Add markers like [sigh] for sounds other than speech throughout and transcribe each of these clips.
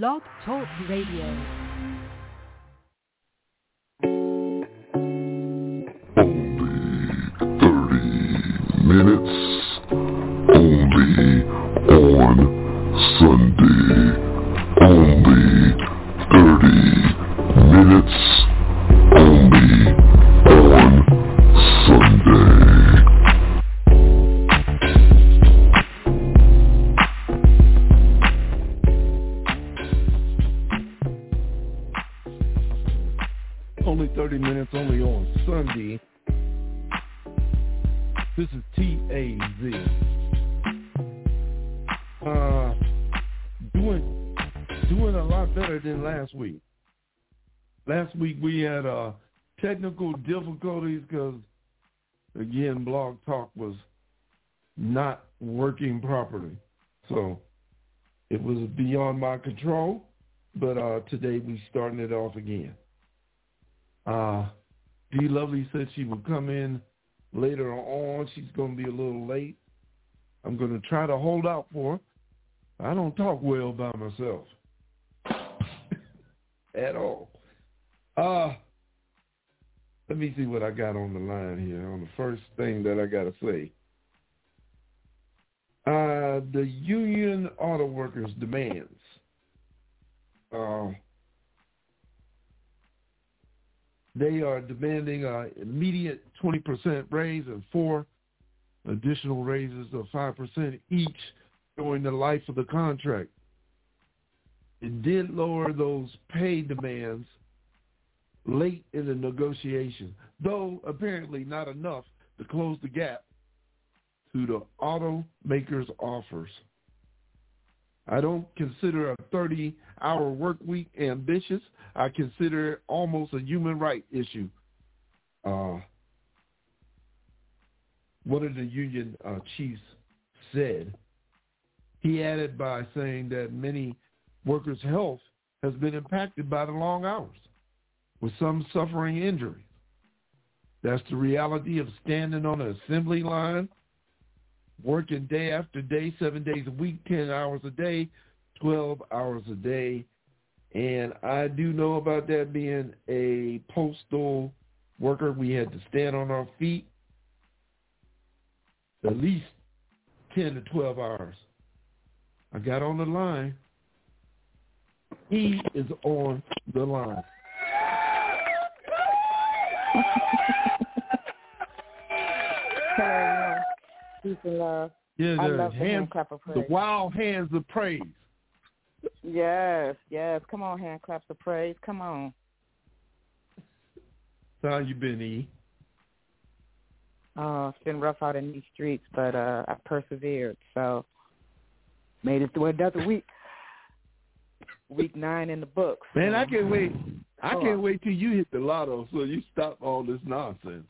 Blog Talk Radio. Only 30 minutes only on Sunday. Only 30 minutes because, again, Blog Talk was not working properly. So it was beyond my control, but uh, today we starting it off again. Uh, D. Lovely said she would come in later on. She's going to be a little late. I'm going to try to hold out for her. I don't talk well by myself [laughs] at all. Uh, let me see what I got on the line here on the first thing that I got to say. Uh, the union auto workers demands. Uh, they are demanding an immediate 20% raise and four additional raises of 5% each during the life of the contract. It did lower those pay demands late in the negotiation, though apparently not enough to close the gap to the automakers' offers. I don't consider a 30-hour work week ambitious. I consider it almost a human right issue. Uh, one of the union uh, chiefs said. He added by saying that many workers' health has been impacted by the long hours, with some suffering injuries. That's the reality of standing on an assembly line, working day after day, seven days a week, 10 hours a day, 12 hours a day. And I do know about that being a postal worker. We had to stand on our feet at least 10 to 12 hours. I got on the line. He is on the line. [laughs] Hello, peace and love. Yeah, I the love the hand clap of the wild hands of praise. Yes, yes. Come on, hand claps of praise. Come on. How you been, E? Oh, it's been rough out in these streets, but uh I persevered. So made it through another week. Week nine in the books. Man, I can't wait. I Oh. can't wait till you hit the lotto so you stop all this nonsense.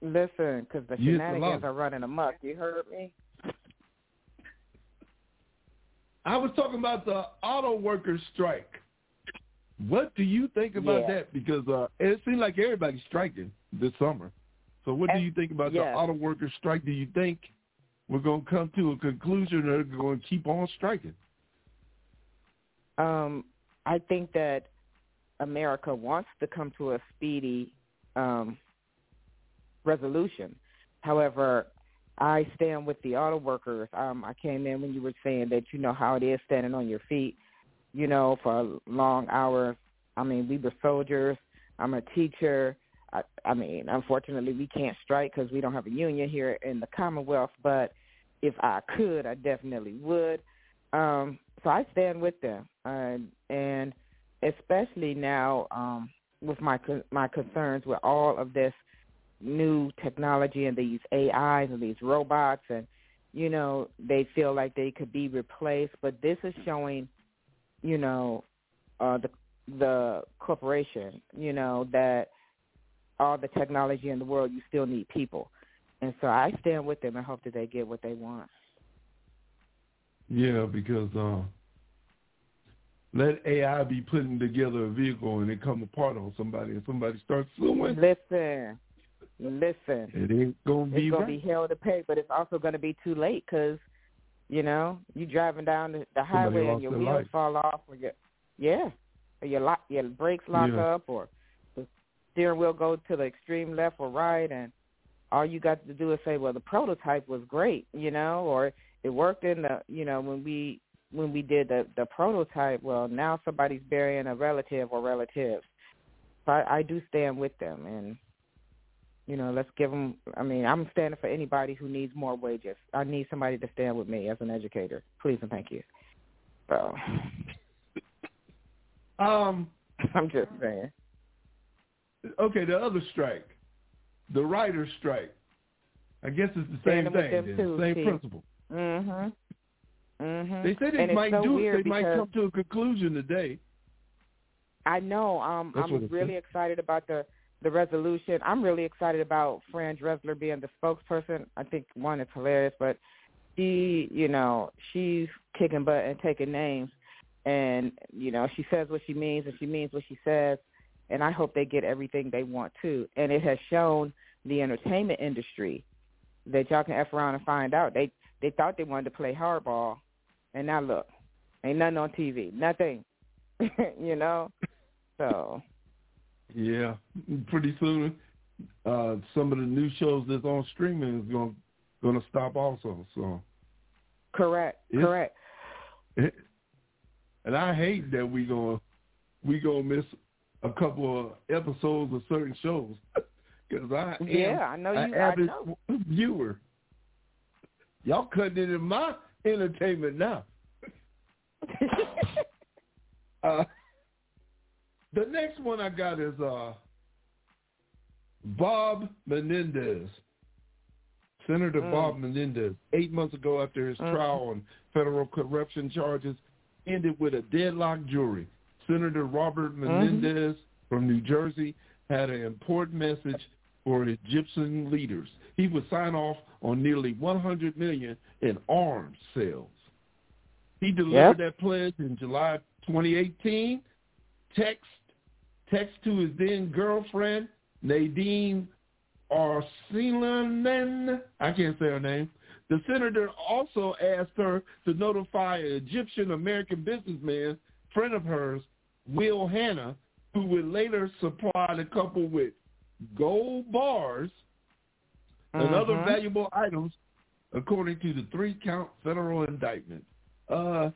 Listen, because the You hit the shenanigans are running amok. You heard me? I was talking about the auto workers strike. What do you think about Yeah. that? Because uh, it seems like everybody's striking this summer. So what do you think about yes. the auto workers strike? Do you think we're going to come to a conclusion or they're going to keep on striking? Um, I think that America wants to come to a speedy um, resolution. However, I stand with the auto workers. Um, I came in when you were saying that you know how it is standing on your feet, you know, for long hours. I mean, we were soldiers. I'm a teacher. I, I mean, unfortunately, we can't strike because we don't have a union here in the Commonwealth. But if I could, I definitely would. Um, so I stand with them, uh, and especially now um, with my my concerns with all of this new technology and these AIs and these robots, and you know they feel like they could be replaced. But this is showing, you know, uh, the the corporation, you know, that all the technology in the world, you still need people. And so I stand with them and hope that they get what they want. Yeah, because uh, let AI be putting together a vehicle and it come apart on somebody and somebody starts suing. Listen, listen. It ain't gonna be It's going right. be hell to pay, but it's also going to be too late because You know, you driving down the, the highway and your wheels life. fall off, or your yeah, or your lock, your brakes lock Yeah. up, or the steering wheel go to the extreme left or right, and all you got to do is say, well, the prototype was great, you know, or it worked in the, you know, when we when we did the the prototype. Well, now somebody's burying a relative or relatives. So I, I do stand with them, and you know, let's give them. I mean, I'm standing for anybody who needs more wages. I need somebody to stand with me as an educator. Please and thank you. So [laughs] Um, [laughs] I'm just saying. okay, the other strike, the writer's strike. I guess it's the same Standing thing, too, same T. principle. Mhm. Mhm. They said they and might so do it. They might come to a conclusion today. I know. Um, That's I'm really said. excited about the the resolution. I'm really excited about Fran Drescher being the spokesperson. I think one it's hilarious, but she, you know, she's kicking butt and taking names, and you know, she says what she means and she means what she says. And I hope they get everything they want too. And it has shown the entertainment industry that y'all can f around and find out. They they thought they wanted to play hardball, and now look, ain't nothing on TV, nothing. [laughs] you know, so Yeah, pretty soon, uh, some of the new shows that's on streaming is going going to stop also. So, correct, It's- correct. and I hate that we going we gonna miss a couple of episodes of certain shows because I am Yeah, I know an you. I avid know. viewer. Y'all cutting in my entertainment now. [laughs] Uh, the next one I got is uh, Bob Menendez. Senator Mm. Bob Menendez, eight months ago after his Mhm. trial on federal corruption charges, ended with a deadlock jury. Senator Robert Mm-hmm. Menendez from New Jersey had an important message for Egyptian leaders. He would sign off on nearly 100 million in arms sales. He delivered that pledge in July 2018. Text text to his then girlfriend Nadine Arsilanen. I can't say her name. The senator also asked her to notify an Egyptian American businessman, friend of hers, Will Hanna, who would later supply the couple with gold bars and other Mhm. valuable items, according to the three-count federal indictment. Uh,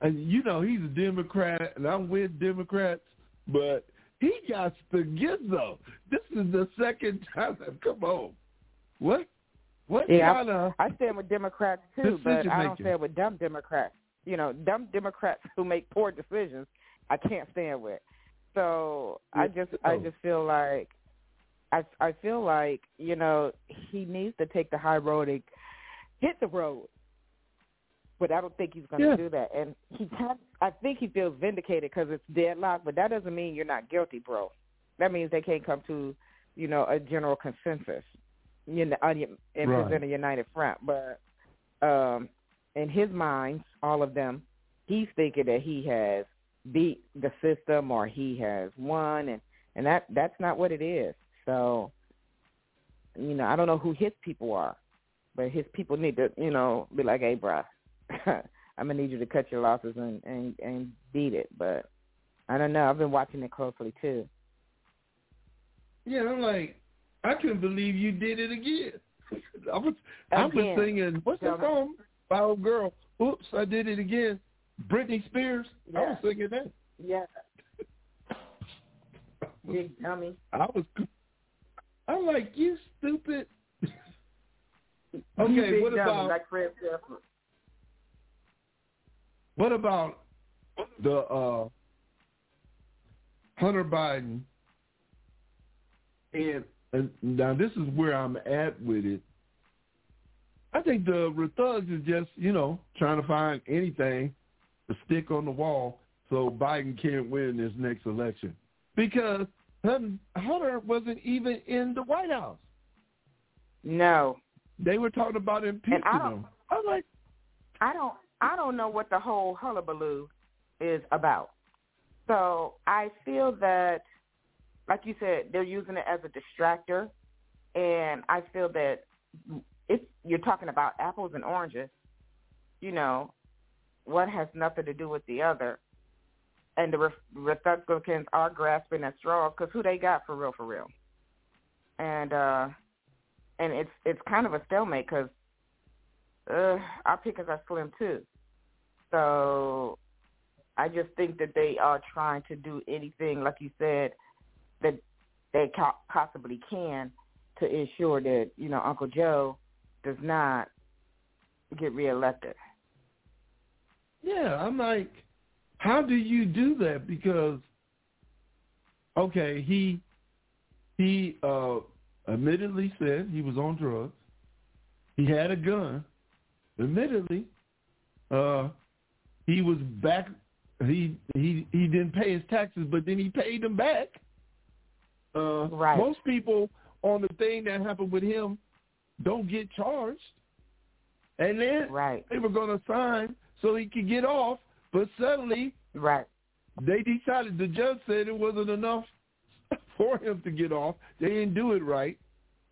and you know he's a Democrat, and I'm with Democrats, but he got the gizzo. This is the second [laughs] time I've come home. What? What Yeah, kind of? I stand with Democrats too, but I don't stand with dumb Democrats. You know, dumb Democrats [laughs] who make poor decisions, I can't stand with. So I just, I just feel like, I, I feel like you know he needs to take the high road and hit the road. But I don't think he's going to Yeah. do that, and he kind, I think he feels vindicated because it's deadlocked. But that doesn't mean you're not guilty, bro. That means they can't come to, you know, a general consensus you know, on- and Right. present a united front. But um, in his mind, all of them, he's thinking that he has beat the system or he has won, and and that that's not what it is. So, you know, I don't know who his people are, but his people need to, you know, be like, hey, bruh, [laughs] I'm gonna need you to cut your losses and and and beat it. But I don't know. I've been watching it closely too. Yeah, I'm like, I couldn't believe you did it again. [laughs] I was, I was Again. singing. What's that song? Old girl. Oops, I did it again. Britney Spears. I was Yeah. singing that. Yeah. [laughs] Big dummy. I was. I'm like, you stupid. Okay, what about like Fred Sanford. what about the uh, Hunter Biden? And, and now this is where I'm at with it. I think the thugs is just you know trying to find anything to stick on the wall so Biden can't win this next election because Hunter wasn't even in the White House. No, They were talking about impeaching I him. I was like, I don't. I don't know what the whole hullabaloo is about. So I feel that, like you said, they're using it as a distractor, and I feel that if you're talking about apples and oranges, you know, one has nothing to do with the other. And the Republicans are grasping at straws because who they got for real, for real. And uh, and it's it's kind of a stalemate because uh, our pickers are slim too. So I just think that they are trying to do anything, like you said, that they possibly can to ensure that you know Uncle Joe does not get reelected. Yeah, I'm like, how do you do that? Because okay, he he uh admittedly said he was on drugs. He had a gun. Admittedly, uh, he was back. He he he didn't pay his taxes, but then he paid them back. Uh, right. Most people on the thing that happened with him don't get charged, and then right. they were going to sign so he could get off, but suddenly right. they decided. The judge said it wasn't enough [laughs] for him to get off. They didn't do it right.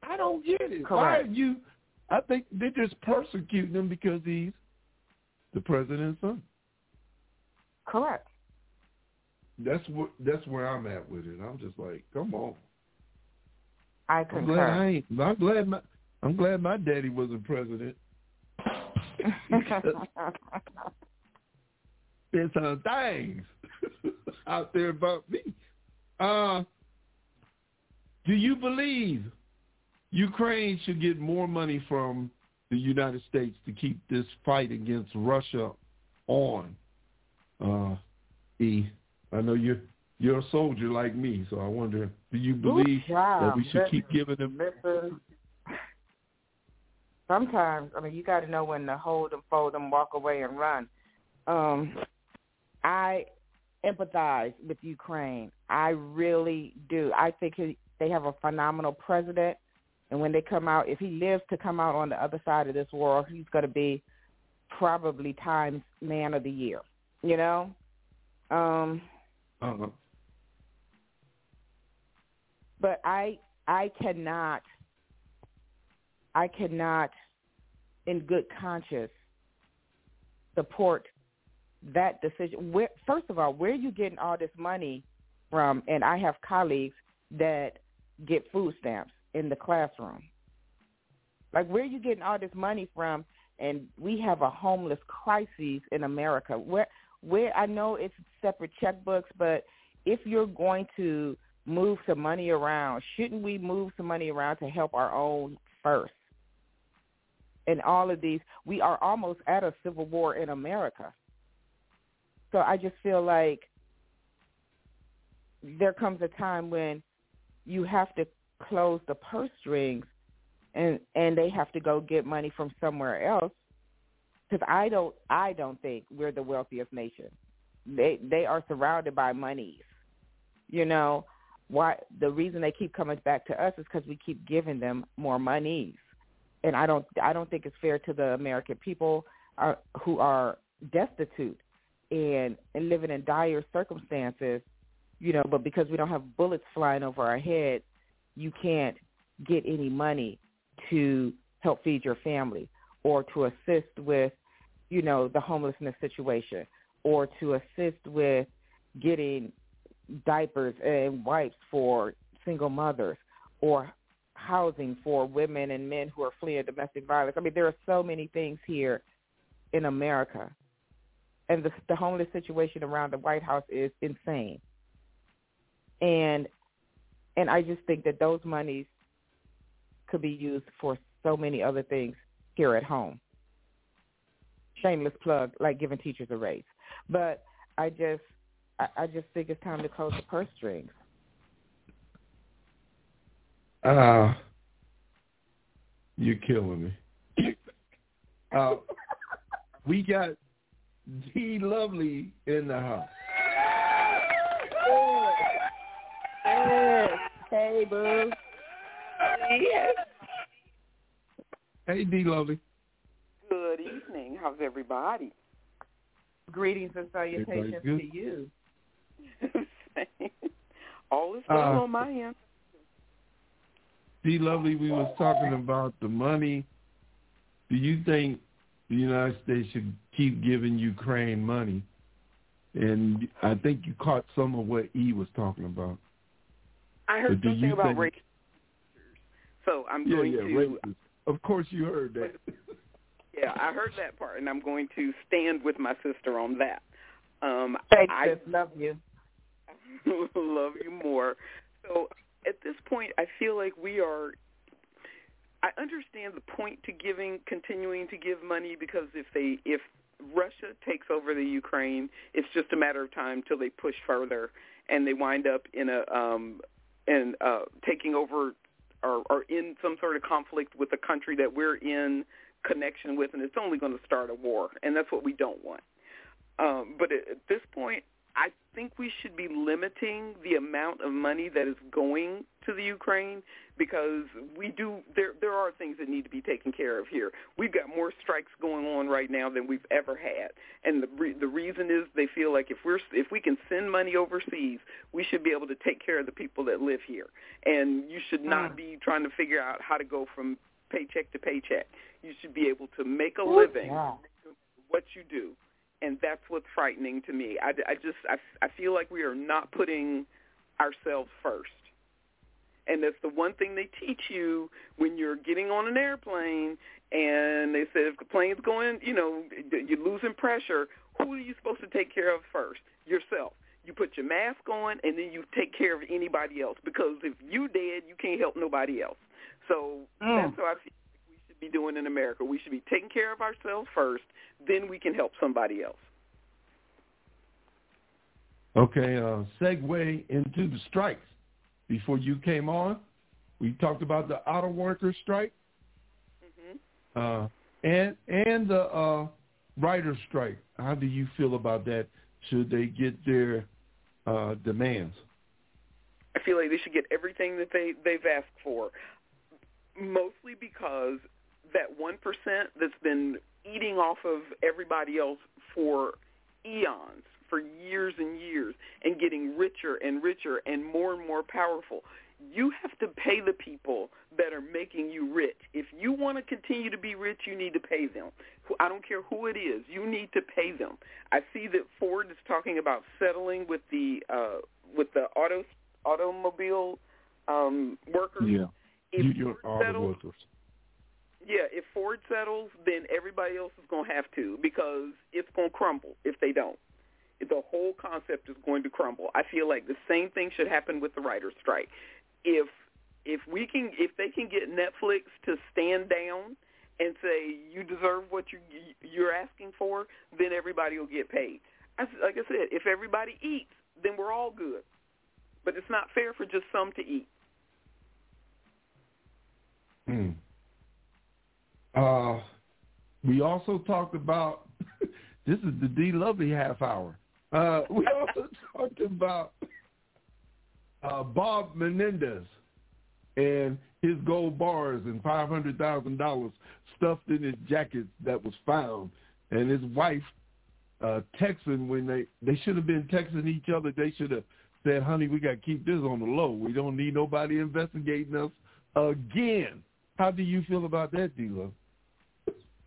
I don't get it. Correct. Why are you? I think they're just persecuting him because he's the president's son. Correct. That's what. That's where I'm at with it. I'm just like, come on. I I'm concur. glad I ain't. I'm glad my. I'm glad my daddy wasn't president. [laughs] [laughs] There's some things [laughs] out there about me. Uh, do you believe Ukraine should get more money from the United States to keep this fight against Russia on? Uh, E, I know you're you're a soldier like me, so I wonder, do you believe that we should keep giving them? Sometimes, I mean, you got to know when to hold them, fold them, walk away, and run. Um, I empathize with Ukraine. I really do. I think he, they have a phenomenal president, and when they come out, if he lives to come out on the other side of this world, he's going to be probably Times Man of the Year. You know. Um, uh-huh. But I I cannot I cannot in good conscience support that decision. Where, first of all, where are you getting all this money from? And I have colleagues that get food stamps in the classroom. Like, where are you getting all this money from? And we have a homeless crisis in America. Where, where I know it's separate checkbooks, but if you're going to move some money around, shouldn't we move some money around to help our own first? And all of these, we are almost at a civil war in America. So I just feel like there comes a time when you have to close the purse strings and and they have to go get money from somewhere else because I don't I don't think we're the wealthiest nation. They they are surrounded by monies. You know, why the reason they keep coming back to us is because we keep giving them more monies, and I don't I don't think it's fair to the American people are, who are destitute and and living in dire circumstances, you know. But because we don't have bullets flying over our heads, you can't get any money to help feed your family or to assist with, you know, the homelessness situation or to assist with getting diapers and wipes for single mothers or housing for women and men who are fleeing domestic violence. I mean, there are so many things here in America. And the, the homeless situation around the White House is insane. And and I just think that those monies could be used for so many other things here at home. Shameless plug, like giving teachers a raise. But I just I, I just think it's time to close the purse strings. Uh, you're killing me. uh, we got D Lovely in the house. Yes. Hey, boo. Yes. Hey, D Lovely. Good evening. How's everybody? Greetings and salutations to you. [laughs] All is well Uh, on my end. D Lovely, we was talking about the money. Do you think the United States should keep giving Ukraine money. And I think you caught some of what E was talking about. I heard But something about think- race. So I'm Yeah, going yeah, to racist. Of course you heard that. [laughs] yeah, I heard that part, and I'm going to stand with my sister on that. Um, Thanks, I sis. Love you. [laughs] love you more. So at this point, I feel like we are. I understand the point to giving, continuing to give money because if they, if Russia takes over the Ukraine, it's just a matter of time till they push further and they wind up in a, um, in uh, taking over or, or in some sort of conflict with the country that we're in connection with, and it's only going to start a war, and that's what we don't want. Um, but at this point, I think we should be limiting the amount of money that is going to the Ukraine because we do there there are things that need to be taken care of here. We've got more strikes going on right now than we've ever had. And the re- the reason is they feel like if we're if we can send money overseas, we should be able to take care of the people that live here. And you should not Mm. be trying to figure out how to go from paycheck to paycheck. You should be able to make a living wow. what you do and that's what's frightening to me. I, I just I, I feel like we are not putting ourselves first. And that's the one thing they teach you when you're getting on an airplane and they said if the plane's going you know you're losing pressure who are you supposed to take care of first? Yourself. You put your mask on and then you take care of anybody else because if you dead you can't help nobody else. So Mm. that's what i feel should be doing in america we should be taking care of ourselves first then we can help somebody else. Okay, uh, segue into the strikes. Before you came on, we talked about the auto workers strike hmm uh, and and the uh, writers strike. How do you feel about that? Should they get their uh, demands? I feel like they should get everything that they they've asked for, mostly because that one percent that's been eating off of everybody else for eons, for years and years, and getting richer and richer and more and more powerful. You have to pay the people that are making you rich. If you want to continue to be rich, you need to pay them. I don't care who it is. You need to pay them. I see that Ford is talking about settling with the uh, with the auto automobile um, workers. If you, Ford auto settles, workers. Yeah, if Ford settles, then everybody else is going to have to because it's going to crumble if they don't. The whole concept is going to crumble. I feel like the same thing should happen with the writers' strike. If if we can if they can get Netflix to stand down and say you deserve what you you're asking for, then everybody will get paid. I, like I said, if everybody eats, then we're all good. But it's not fair for just some to eat. Hmm. Uh, we also talked about [laughs] this is the D Lovely half hour. Uh, we [laughs] also talked about uh, Bob Menendez and his gold bars and five hundred thousand dollars stuffed in his jacket that was found, and his wife uh, texting when they they should have been texting each other. They should have said, "Honey, we got to keep this on the low. We don't need nobody investigating us again." How do you feel about that, D-Lo?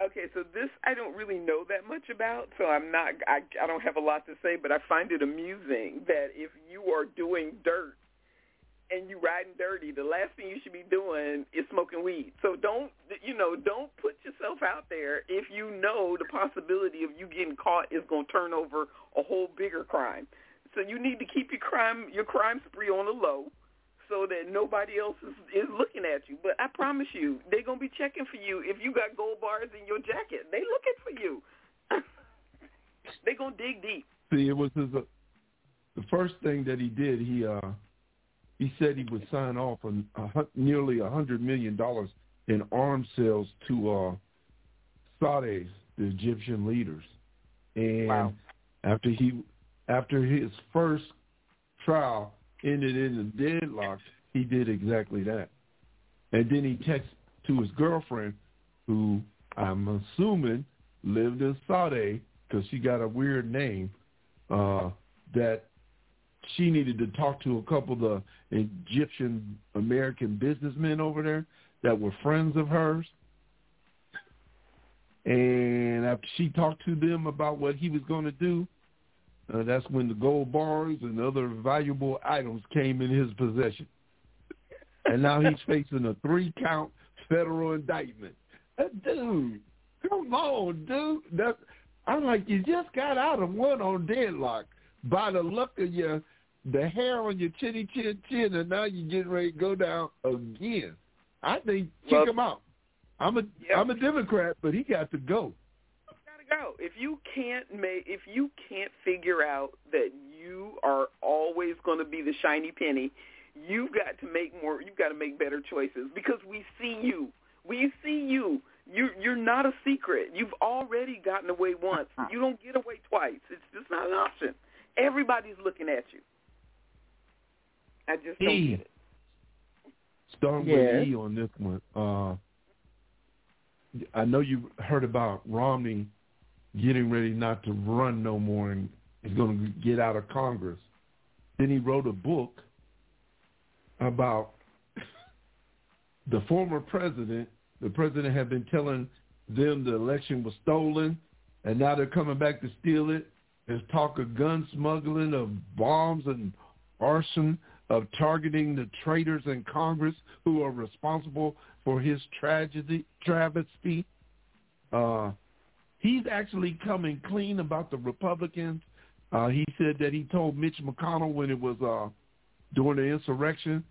Okay, so this I don't really know that much about, so I'm not I I don't have a lot to say, but I find it amusing that if you are doing dirt and you riding dirty, the last thing you should be doing is smoking weed. So don't you know, don't put yourself out there if you know the possibility of you getting caught is going to turn over a whole bigger crime. So you need to keep your crime your crime spree on the low so that nobody else is, is looking at you. But I promise you, they're gonna be checking for you if you got gold bars in your jacket. They looking for you. [laughs] they gonna dig deep. See, it was his, uh, the first thing that he did. He uh, he said he would sign off on a, nearly a hundred million dollars in arms sales to uh, Saudis, the Egyptian leaders. And Wow. after he after his first trial ended in a deadlock, he did exactly that. And then he texted to his girlfriend, who I'm assuming lived in Saudi because she got a weird name, uh, that she needed to talk to a couple of the Egyptian American businessmen over there that were friends of hers. And after she talked to them about what he was going to do, uh, that's when the gold bars and other valuable items came in his possession. And now he's facing a three-count federal indictment. Uh, dude, come on, dude. That, I'm like, you just got out of one on deadlock by the look of your the hair on your chinny chin chin, and now you're getting ready to go down again. I think kick Well, him out. I'm a am a Democrat, but he got to go. Gotta. If you can't make, if you can't figure out that you are always going to be the shiny penny, you've got to make more. You've got to make better choices because we see you. We see you. You you're not a secret. You've already gotten away once. You don't get away twice. It's just not an option. Everybody's looking at you. I just don't E. get it. Starting Yes. with E on this one. Uh, I know you heard about Romney getting ready not to run no more and is going to get out of Congress. Then he wrote a book about [laughs] the former president. The president had been telling them the election was stolen, and now they're coming back to steal it. There's talk of gun smuggling, of bombs and arson, of targeting the traitors in Congress who are responsible for his tragedy, travesty. Uh, he's actually coming clean about the Republicans. Uh, he said that he told Mitch McConnell when it was uh, during the insurrection,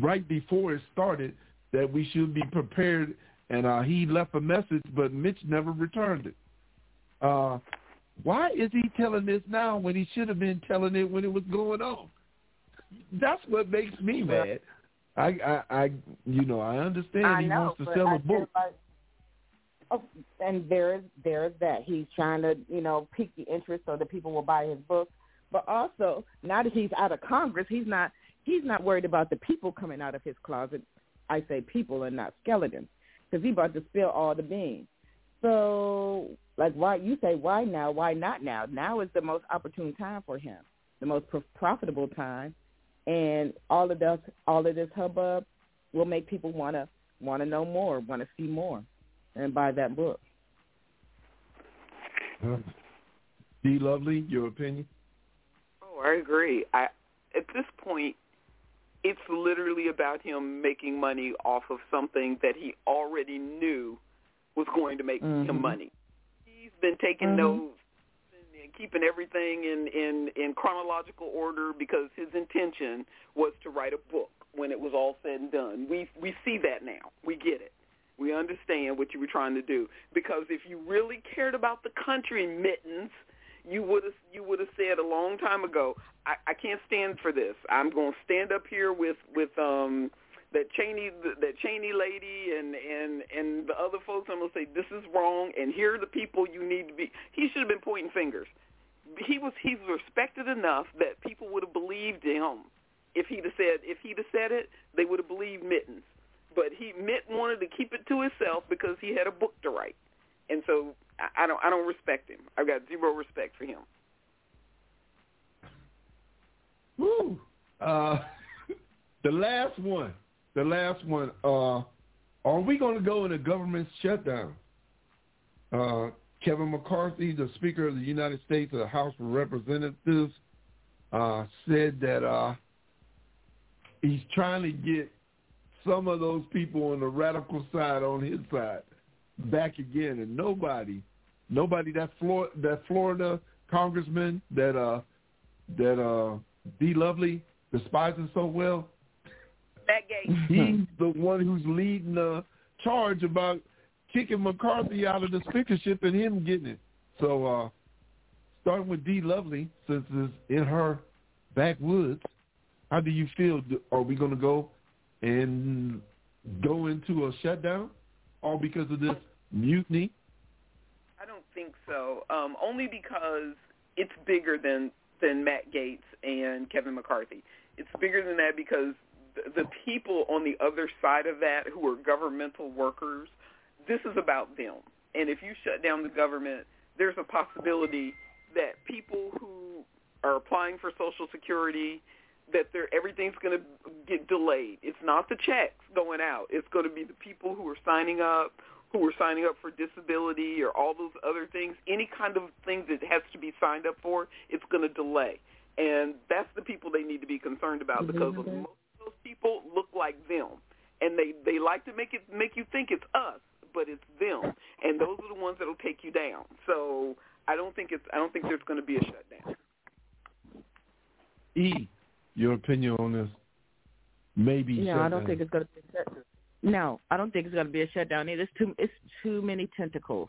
right before it started, that we should be prepared. And uh, he left a message, but Mitch never returned it. Uh, why is he telling this now when he should have been telling it when it was going on? That's what makes me mad. I, I, I you know, I understand I he know, wants to sell I a book. like- oh, and there is there is that he's trying to you know pique the interest so that people will buy his book. But also, now that he's out of Congress, he's not he's not worried about the people coming out of his closet. I say people and not skeletons, because he's about to spill all the beans. So, like, why you say why now? Why not now? Now is the most opportune time for him, the most pro- profitable time, and all of this all of this hubbub will make people want to want to know more, want to see more, and buy that book. D. Lovely, your opinion? Oh, I agree. I at this point, it's literally about him making money off of something that he already knew was going to make Mhm. him money. He's been taking Mhm. notes and, and keeping everything in, in in chronological order because his intention was to write a book when it was all said and done. We we see that now. We get it. We understand what you were trying to do because if you really cared about the country, mittens, you would have you would have said a long time ago, I, I can't stand for this. I'm going to stand up here with with um that Cheney that Cheney lady and and and the other folks. I'm going to say this is wrong, and here are the people you need to be. He should have been pointing fingers. He was he's respected enough that people would have believed him if he'd have said if he'd have said it, they would have believed Mittens. Mitt wanted to keep it to himself because he had a book to write, and so I, I don't I don't respect him. I've got zero respect for him. Woo! Uh, [laughs] the last one. The last one. Uh, are we going to go in a government shutdown? Uh, Kevin McCarthy, the Speaker of the United States of the House of Representatives, uh, said that uh, he's trying to get some of those people on the radical side on his side back again, and nobody, nobody that Flor- that Florida congressman that uh that uh D Lovely despises so well, That gay. [laughs] he's the one who's leading the charge about kicking McCarthy out of the speakership and him getting it. So uh starting with D Lovely, since it's in her backwoods, how do you feel? Are we going to go and go into a shutdown, all because of this mutiny? I don't think so. Um, only because it's bigger than than Matt Gaetz and Kevin McCarthy. It's bigger than that because the, the people on the other side of that who are governmental workers, this is about them. And if you shut down the government, there's a possibility that people who are applying for Social Security that they're, everything's going to get delayed. It's not the checks going out. It's going to be the people who are signing up, who are signing up for disability or all those other things, any kind of thing that has to be signed up for, it's going to delay. And that's the people they need to be concerned about because most of those people look like them, and they they like to make it make you think it's us, but it's them, and those are the ones that'll take you down. So I don't think it's I don't think there's going to be a shutdown. E, your opinion on this? Maybe. No, I don't think it's going to be a shutdown. No, I don't think it's going to be a shutdown. It's too it's too many tentacles.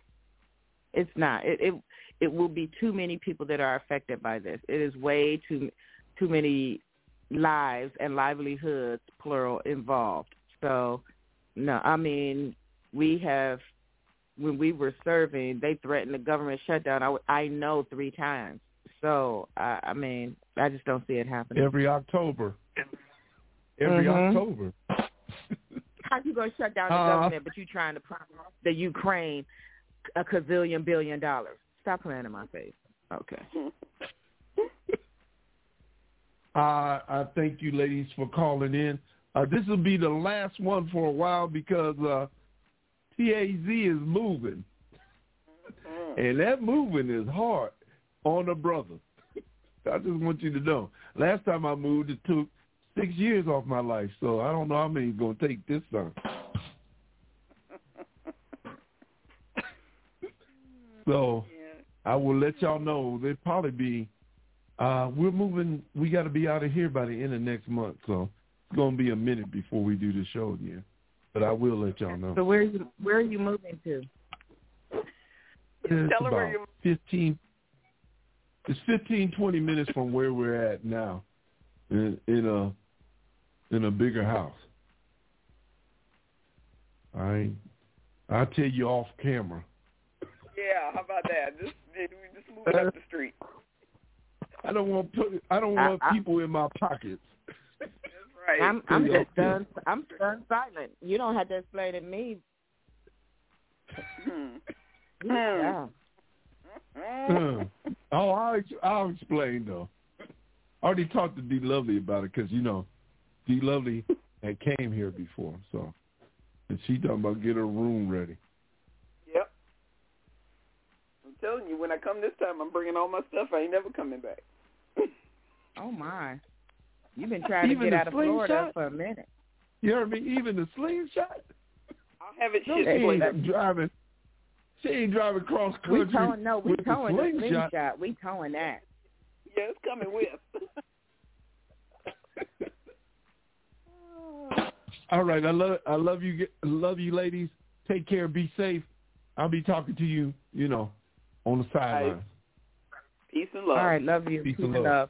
It's not. It it it will be too many people that are affected by this. It is way too too many lives and livelihoods plural involved. So no, I mean we have when we were serving, they threatened the government shutdown. I, I know three times. So I, I mean, I just don't see it happening every October. Every mm-hmm. October. [laughs] How you gonna shut down the uh, government, but you trying to promise the Ukraine a gazillion billion dollars? Stop playing in my face. Okay. [laughs] uh, I thank you, ladies, for calling in. Uh, this will be the last one for a while because uh, TAZ is moving, mm-hmm. and that moving is hard on a brother. [laughs] I just want you to know. Last time I moved, it took six years off my life, so I don't know how many going to take this time. [laughs] so I will let y'all know. They'll probably be. Uh, we're moving. We got to be out of here by the end of next month, so it's going to be a minute before we do the show again. But I will let y'all know. So where are you where are you moving to? It's Tell about fifteen. It's fifteen twenty minutes from where we're at now, in, in a in a bigger house. All right, I'll tell you off camera. Yeah, how about that? Just we just move up the street. I don't want put, I don't want I, people in my pockets. That's right. I'm I'm just done. I'm done silent. You don't have to explain it to me. Hmm. yeah. Hmm. oh, I'll I'll explain though. I already talked to D Lovely about it because you know D Lovely had came here before, so and she talking about get her room ready. Yep. I'm telling you, when I come this time, I'm bringing all my stuff. I ain't never coming back. [laughs] oh my! You've been trying Even to get out of Florida shot? for a minute. You heard me? Even the slingshot. I'll have it shipped. She ain't driving. She ain't driving cross country. We towing no, we towing the slingshot. the slingshot. We towing that. Yeah, it's coming with. [laughs] All right, I love I love you love you ladies. Take care, be safe. I'll be talking to you, you know, on the sidelines. Peace and love. All right, love you. Peace, Peace and love. love.